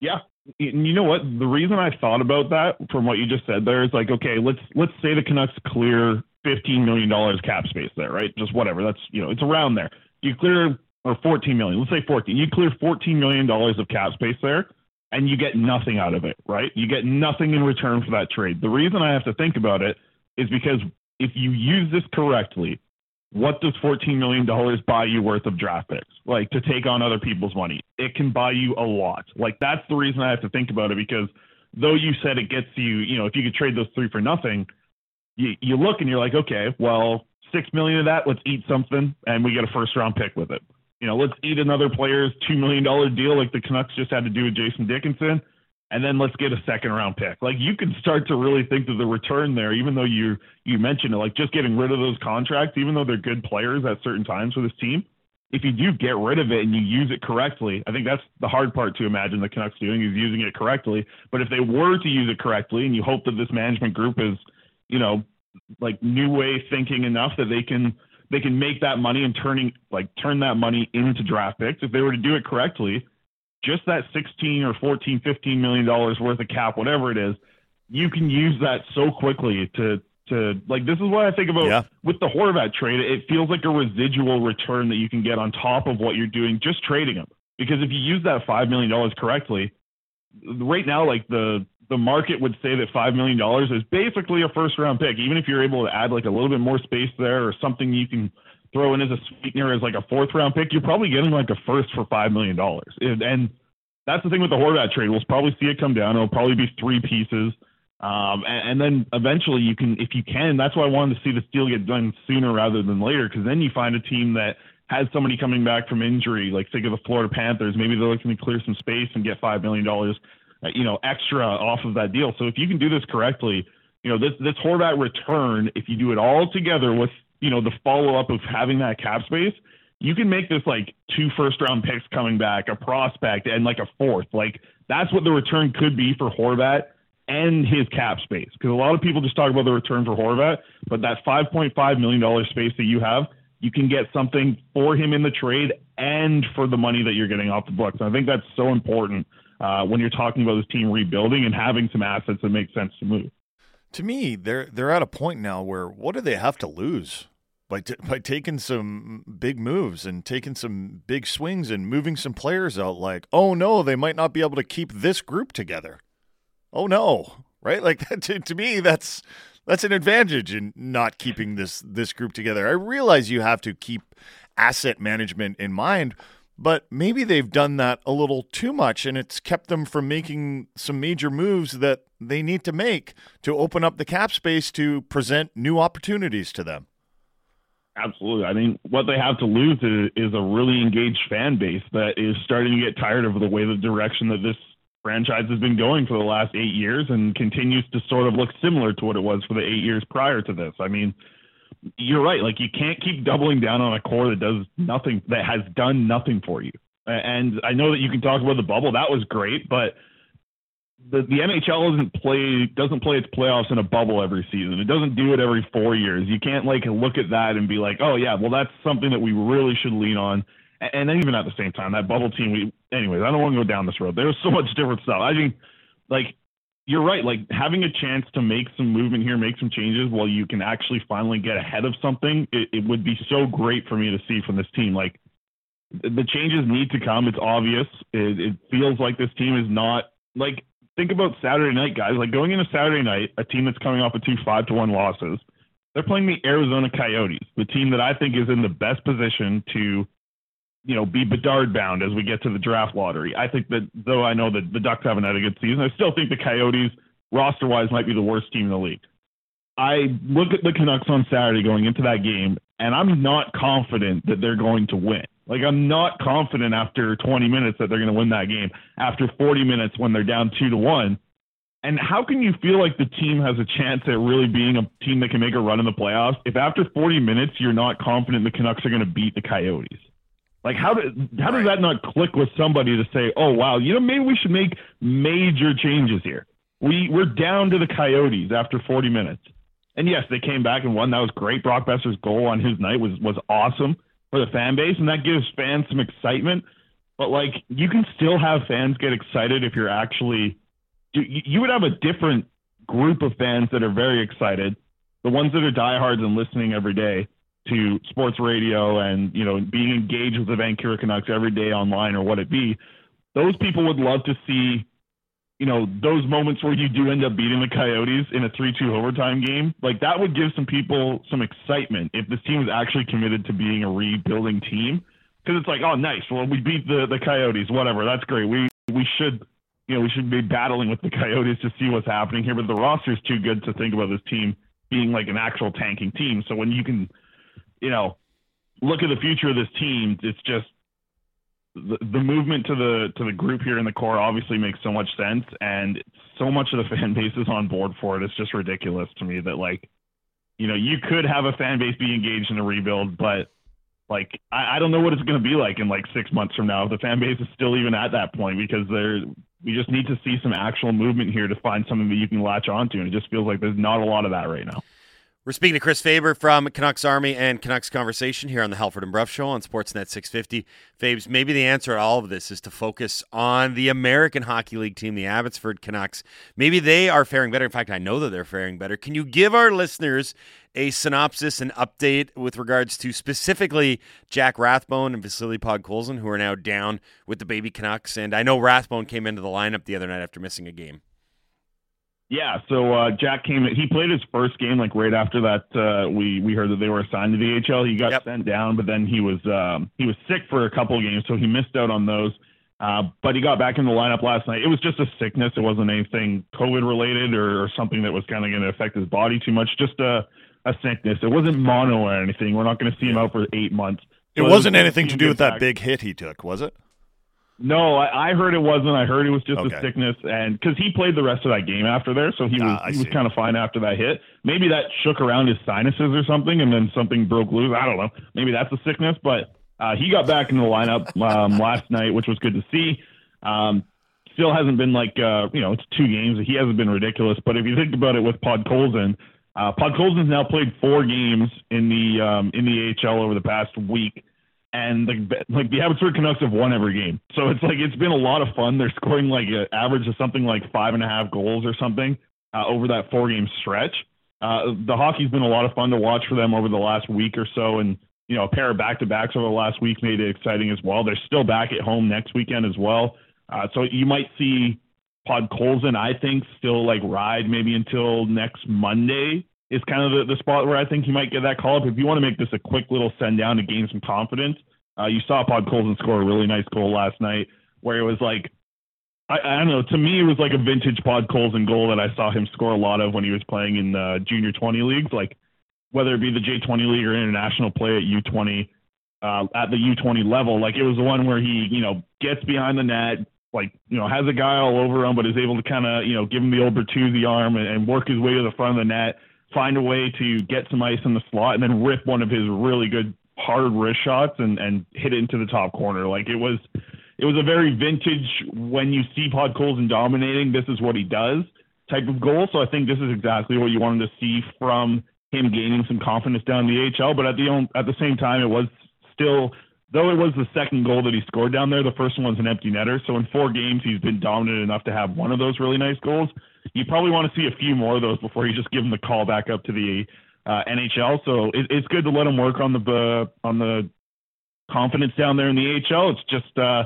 Yeah. And you know what? The reason I thought about that from what you just said there is like, okay, let's let's say the Canucks clear fifteen million dollars cap space there, right? Just whatever. That's you know, it's around there. You clear or fourteen million. Let's say fourteen. You clear fourteen million dollars of cap space there, and you get nothing out of it, right? You get nothing in return for that trade. The reason I have to think about it is because if you use this correctly, what does $14 million buy you worth of draft picks? Like to take on other people's money. It can buy you a lot. Like that's the reason I have to think about it because though you said it gets you, you know, if you could trade those three for nothing, you, you look and you're like, okay, well, six million of that, let's eat something and we get a first round pick with it. You know, let's eat another player's $2 million deal like the Canucks just had to do with Jason Dickinson. And then let's get a second round pick. Like you can start to really think that the return there, even though you you mentioned it, like just getting rid of those contracts, even though they're good players at certain times for this team, if you do get rid of it and you use it correctly, I think that's the hard part to imagine the Canucks doing is using it correctly. But if they were to use it correctly, and you hope that this management group is, you know, like new way thinking enough that they can they can make that money and turning like turn that money into draft picks. If they were to do it correctly, just that 16 or 14, 15 million dollars worth of cap, whatever it is, you can use that so quickly to to like this is what I think about Yeah. with the Horvat trade. It feels like a residual return that you can get on top of what you're doing just trading them Because if you use that five million dollars correctly, right now like the the market would say that five million dollars is basically a first round pick. Even if you're able to add like a little bit more space there or something you can throw in as a sweetener as like a fourth round pick, you're probably getting like a first for five million dollars. And that's the thing with the Horvat trade. We'll probably see it come down. It'll probably be three pieces. Um, and, and then eventually you can, if you can, that's why I wanted to see this deal get done sooner rather than later, because then you find a team that has somebody coming back from injury, like think of the Florida Panthers. Maybe they're looking to clear some space and get five million dollars, Uh, you know, extra off of that deal. So if you can do this correctly, you know, this this Horvat return, if you do it all together with, you know, the follow up of having that cap space, you can make this like two first round picks coming back, a prospect, and like a fourth. Like that's what the return could be for Horvat and his cap space. Because a lot of people just talk about the return for Horvat, but that $5.5 million space that you have, you can get something for him in the trade and for the money that you're getting off the books. And I think that's so important uh, when you're talking about this team rebuilding and having some assets that make sense to move. To me, they're they're at a point now where what do they have to lose by t- by taking some big moves and taking some big swings and moving some players out? Like, oh no, they might not be able to keep this group together. Oh no, right? Like that, to, to me, that's that's an advantage in not keeping this this group together. I realize you have to keep asset management in mind, but maybe they've done that a little too much and it's kept them from making some major moves that they need to make to open up the cap space to present new opportunities to them. Absolutely. I mean, what they have to lose is, is a really engaged fan base that is starting to get tired of the way the direction that this franchise has been going for the last eight years and continues to sort of look similar to what it was for the eight years prior to this. I mean, you're right. Like you can't keep doubling down on a core that does nothing, that has done nothing for you. And I know that you can talk about the bubble. That was great, but the, the NHL doesn't play doesn't play its playoffs in a bubble every season. It doesn't do it every four years. You can't like look at that and be like, oh yeah, well that's something that we really should lean on. And then even at the same time, that bubble team. We, anyways, I don't want to go down this road. There's so much different stuff. I think, like, you're right. Like having a chance to make some movement here, make some changes, while you can actually finally get ahead of something, it, it would be so great for me to see from this team. Like the changes need to come. It's obvious. It, it feels like this team is not like think about Saturday night, guys. Like going into Saturday night, a team that's coming off of two five to one losses, they're playing the Arizona Coyotes, the team that I think is in the best position to, you know, be Bedard bound as we get to the draft lottery. I think that though I know that the Ducks haven't had a good season, I still think the Coyotes roster wise might be the worst team in the league. I look at the Canucks on Saturday going into that game, and I'm not confident that they're going to win. Like I'm not confident after 20 minutes that they're going to win that game. After 40 minutes when they're down two to one, And how can you feel like the team has a chance at really being a team that can make a run in the playoffs if after 40 minutes you're not confident the Canucks are going to beat the Coyotes? Like how do, how does that not click with somebody to say, "Oh wow, you know maybe we should make major changes here." We we're down to the Coyotes after 40 minutes. And yes, they came back and won. That was great. Brock Boeser's goal on his night was was awesome for the fan base and that gives fans some excitement. But like you can still have fans get excited if you're actually you, you would have a different group of fans that are very excited, the ones that are diehards and listening every day to sports radio and you know being engaged with the Vancouver Canucks every day online or what it be. Those people would love to see, you know, those moments where you do end up beating the Coyotes in a three-two overtime game. Like that would give some people some excitement if this team is actually committed to being a rebuilding team. Because it's like, oh, nice. Well, we beat the the Coyotes. Whatever. That's great. We we should you know, we should be battling with the Coyotes to see what's happening here, but the roster is too good to think about this team being like an actual tanking team. So when you can, you know, look at the future of this team, it's just the, the movement to the to the group here in the core obviously makes so much sense, and so much of the fan base is on board for it. It's just ridiculous to me that like, you know, you could have a fan base be engaged in a rebuild, but like I, I don't know what it's going to be like in like six months from now if the fan base is still even at that point because there we just need to see some actual movement here to find something that you can latch onto, and it just feels like there's not a lot of that right now. We're speaking to Chris Faber from Canucks Army and Canucks Conversation here on the Halford and Bruff Show on Sportsnet 650. Fabes, maybe the answer to all of this is to focus on the American Hockey League team, the Abbotsford Canucks. Maybe they are faring better. In fact, I know that they're faring better. Can you give our listeners a synopsis and update with regards to specifically Jack Rathbone and Vasily Podkolzin, who are now down with the baby Canucks? And I know Rathbone came into the lineup the other night after missing a game. Yeah, so uh, Jack came. He played his first game like right after that. Uh, we we heard that they were assigned to the AHL. He got Yep. sent down, but then he was um, he was sick for a couple of games, so he missed out on those. Uh, but he got back in the lineup last night. It was just a sickness. It wasn't anything COVID related or, or something that was kind of going to affect his body too much. Just a a sickness. It wasn't mono or anything. We're not going to see him out for eight months. It wasn't was anything to do with that big hit he took, was it? No, I, I heard it wasn't. I heard it was just Okay. a sickness, and because he played the rest of that game after there, so he was Ah, I he was kind of fine after that hit. Maybe that shook around his sinuses or something, and then something broke loose. I don't know. Maybe that's a sickness, but uh, he got back in the lineup um, last night, which was good to see. Um, still hasn't been like uh, you know it's two games. He hasn't been ridiculous, but if you think about it with Podkolzin, uh, Podkolzin's now played four games in the um, in the AHL over the past week and like like the Abbotsford Canucks have won every game. So it's like it's been a lot of fun. They're scoring like an average of something like five and a half goals or something uh, over that four game stretch. Uh, the hockey's been a lot of fun to watch for them over the last week or so, and you know a pair of back to backs over the last week made it exciting as well. They're still back at home next weekend as well, uh, so you might see Podkolzin, I think, still like ride maybe until next Monday is kind of the, the spot where I think he might get that call up. If you want to make this a quick little send down to gain some confidence, uh, you saw Podkolzin score a really nice goal last night where it was like, I, I don't know, to me it was like a vintage Podkolzin goal that I saw him score a lot of when he was playing in uh, junior 20 leagues, like whether it be the J20 league or international play at U20 uh, at the U20 level. Like it was the one where he, you know, gets behind the net, like, you know, has a guy all over him, but is able to kind of, you know, give him the old Bertuzzi arm and, and work his way to the front of the net, find a way to get some ice in the slot, and then rip one of his really good hard wrist shots and, and hit it into the top corner. Like it was, it was a very vintage when you see Podkolzin dominating, this is what he does type of goal. So I think this is exactly what you wanted to see from him gaining some confidence down the AHL. But at the at the same time, it was still though it was the second goal that he scored down there. The first one was an empty netter. So in four games, he's been dominant enough to have one of those really nice goals. You probably want to see a few more of those before you just give him the call back up to the uh, NHL. So it, it's good to let him work on the uh, on the confidence down there in the AHL. It's just uh,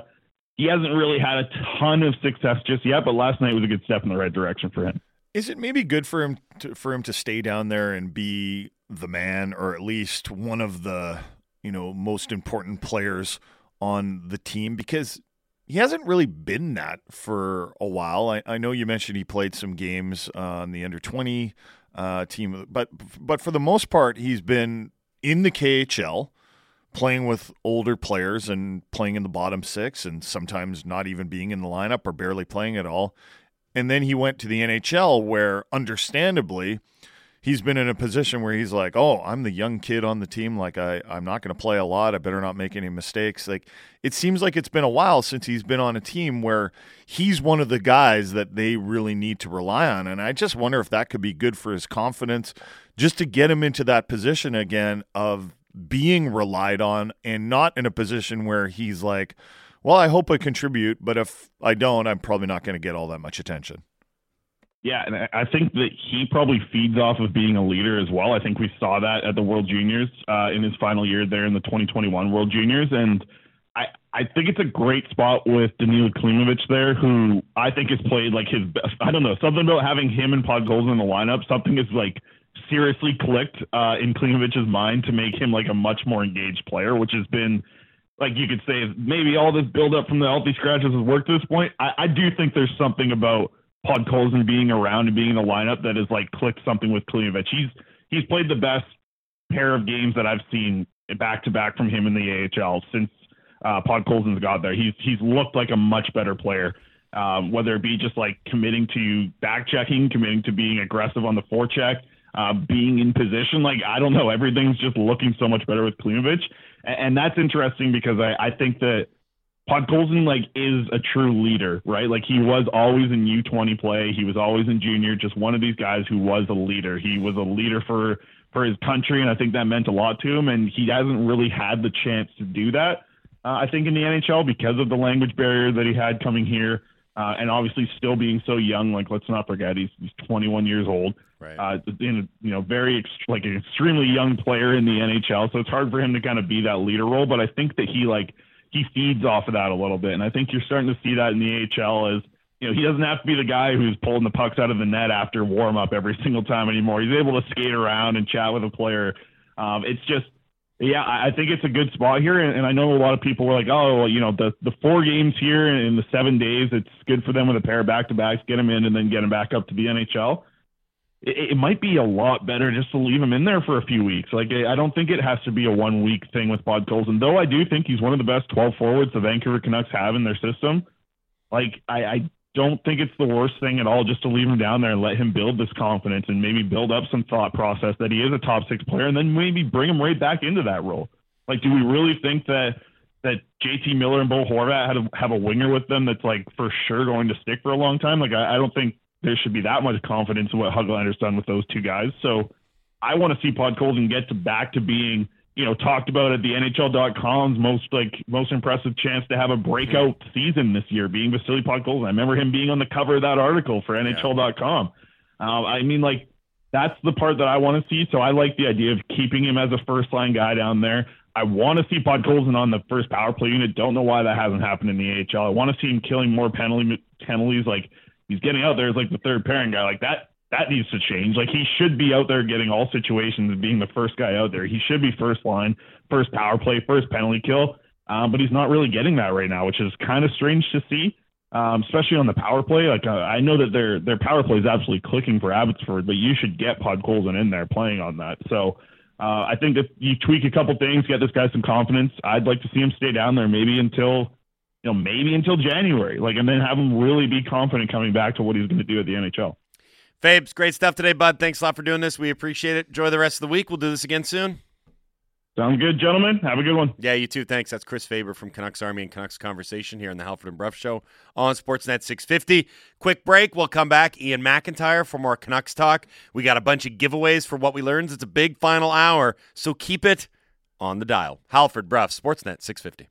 he hasn't really had a ton of success just yet, but last night was a good step in the right direction for him. Is it maybe good for him to, for him to stay down there and be the man, or at least one of the you know most important players on the team? Because he hasn't really been that for a while. I, I know you mentioned he played some games on the under twenty uh, team, but but for the most part, he's been in the KHL playing with older players and playing in the bottom six, and sometimes not even being in the lineup or barely playing at all And then he went to the NHL where, understandably, he's been in a position where he's like, "Oh, I'm the young kid on the team. Like I, I'm not going to play a lot. I better not make any mistakes." Like it seems like it's been a while since he's been on a team where he's one of the guys that they really need to rely on. And I just wonder if that could be good for his confidence, just to get him into that position again of being relied on and not in a position where he's like, "Well, I hope I contribute, but if I don't, I'm probably not going to get all that much attention." Yeah, and I- think that he probably feeds off of being a leader as well. I think we saw that at the World Juniors uh, in his final year there in the 2021 World Juniors, and I I think it's a great spot with Danila Klimovich there, who I think has played like his best. I don't know something about having him and Podkolzin in the lineup. Something is like seriously clicked uh, in Klimovich's mind to make him like a much more engaged player, which has been like you could say maybe all this build up from the healthy scratches has worked to this point. I, I do think there's something about Podkolzin being around and being in the lineup that has like clicked something with Klimovich. He's he's played the best pair of games that I've seen back to back from him in the AHL since uh, Podkolzin's got there. He's he's looked like a much better player. Um, whether it be just like committing to back checking, committing to being aggressive on the forecheck, uh, being in position. Like I don't know, everything's just looking so much better with Klimovich, and, and that's interesting because I, I think that Podkolzin like is a true leader, right? Like he was always in U20 play, he was always in junior, just one of these guys who was a leader. He was a leader for for his country, and I think that meant a lot to him. And he hasn't really had the chance to do that. Uh, I think in the NHL because of the language barrier that he had coming here, uh, and obviously still being so young. Like let's not forget he's, he's 21 years old. Right. Uh, in a, you know very ex- like an extremely young player in the NHL, so it's hard for him to kind of be that leader role. But I think that he like he feeds off of that a little bit, and I think you're starting to see that in the AHL as you know he doesn't have to be the guy who's pulling the pucks out of the net after warm up every single time anymore. He's able to skate around and chat with a player. Um, it's just yeah, I think it's a good spot here, and, and I know a lot of people were like, "Oh, well, you know, the the four games here in the seven days, it's good for them with a pair of back to backs, get them in, and then get them back up to the NHL." It, might be a lot better just to leave him in there for a few weeks. Like, I don't think it has to be a one week thing with Podkolzin, though. I do think he's one of the best 12 forwards the Vancouver Canucks have in their system. Like, I, I don't think it's the worst thing at all just to leave him down there and let him build this confidence and maybe build up some thought process that he is a top six player and then maybe bring him right back into that role. Like, do we really think that that JT Miller and Bo Horvat had a, have a winger with them that's like for sure going to stick for a long time? Like, I, I don't think there should be that much confidence in what Höglander's done with those two guys. So I want to see Pod Podkolzin get to back to being you know, talked about at the NHL.com's most like most impressive chance to have a breakout season this year, being Vasily Podkolzin. I remember him being on the cover of that article for NHL.com. Uh, I mean, like that's the part that I want to see. So I like the idea of keeping him as a first line guy down there. I want to see Podkolzin on the first power play unit. Don't know why that hasn't happened in the AHL. I want to see him killing more penalty penalties. Like he's getting out there as like the third pairing guy. Like that that needs to change. Like he should be out there getting all situations and being the first guy out there. He should be first line, first power play, first penalty kill. Um, but he's not really getting that right now, which is kind of strange to see, um, especially on the power play. Like uh, I know that their their power play is absolutely clicking for Abbotsford, but you should get Podkolzin in there playing on that. So uh, I think if you tweak a couple things, get this guy some confidence. I'd like to see him stay down there maybe until you know maybe until January, like, and then have him really be confident coming back to what he's going to do at the NHL. Fabes, great stuff today, bud. Thanks a lot for doing this. We appreciate it. Enjoy the rest of the week. We'll do this again soon. Sounds good, gentlemen. Have a good one. Yeah, you too. Thanks. That's Chris Faber from Canucks Army and Canucks Conversation here on the Halford and Bruff Show on Sportsnet 650. Quick break. We'll come back. Iain MacIntyre for more Canucks talk. We got a bunch of giveaways for what we learned. It's a big final hour, so keep it on the dial. Halford Bruff, Sportsnet 650.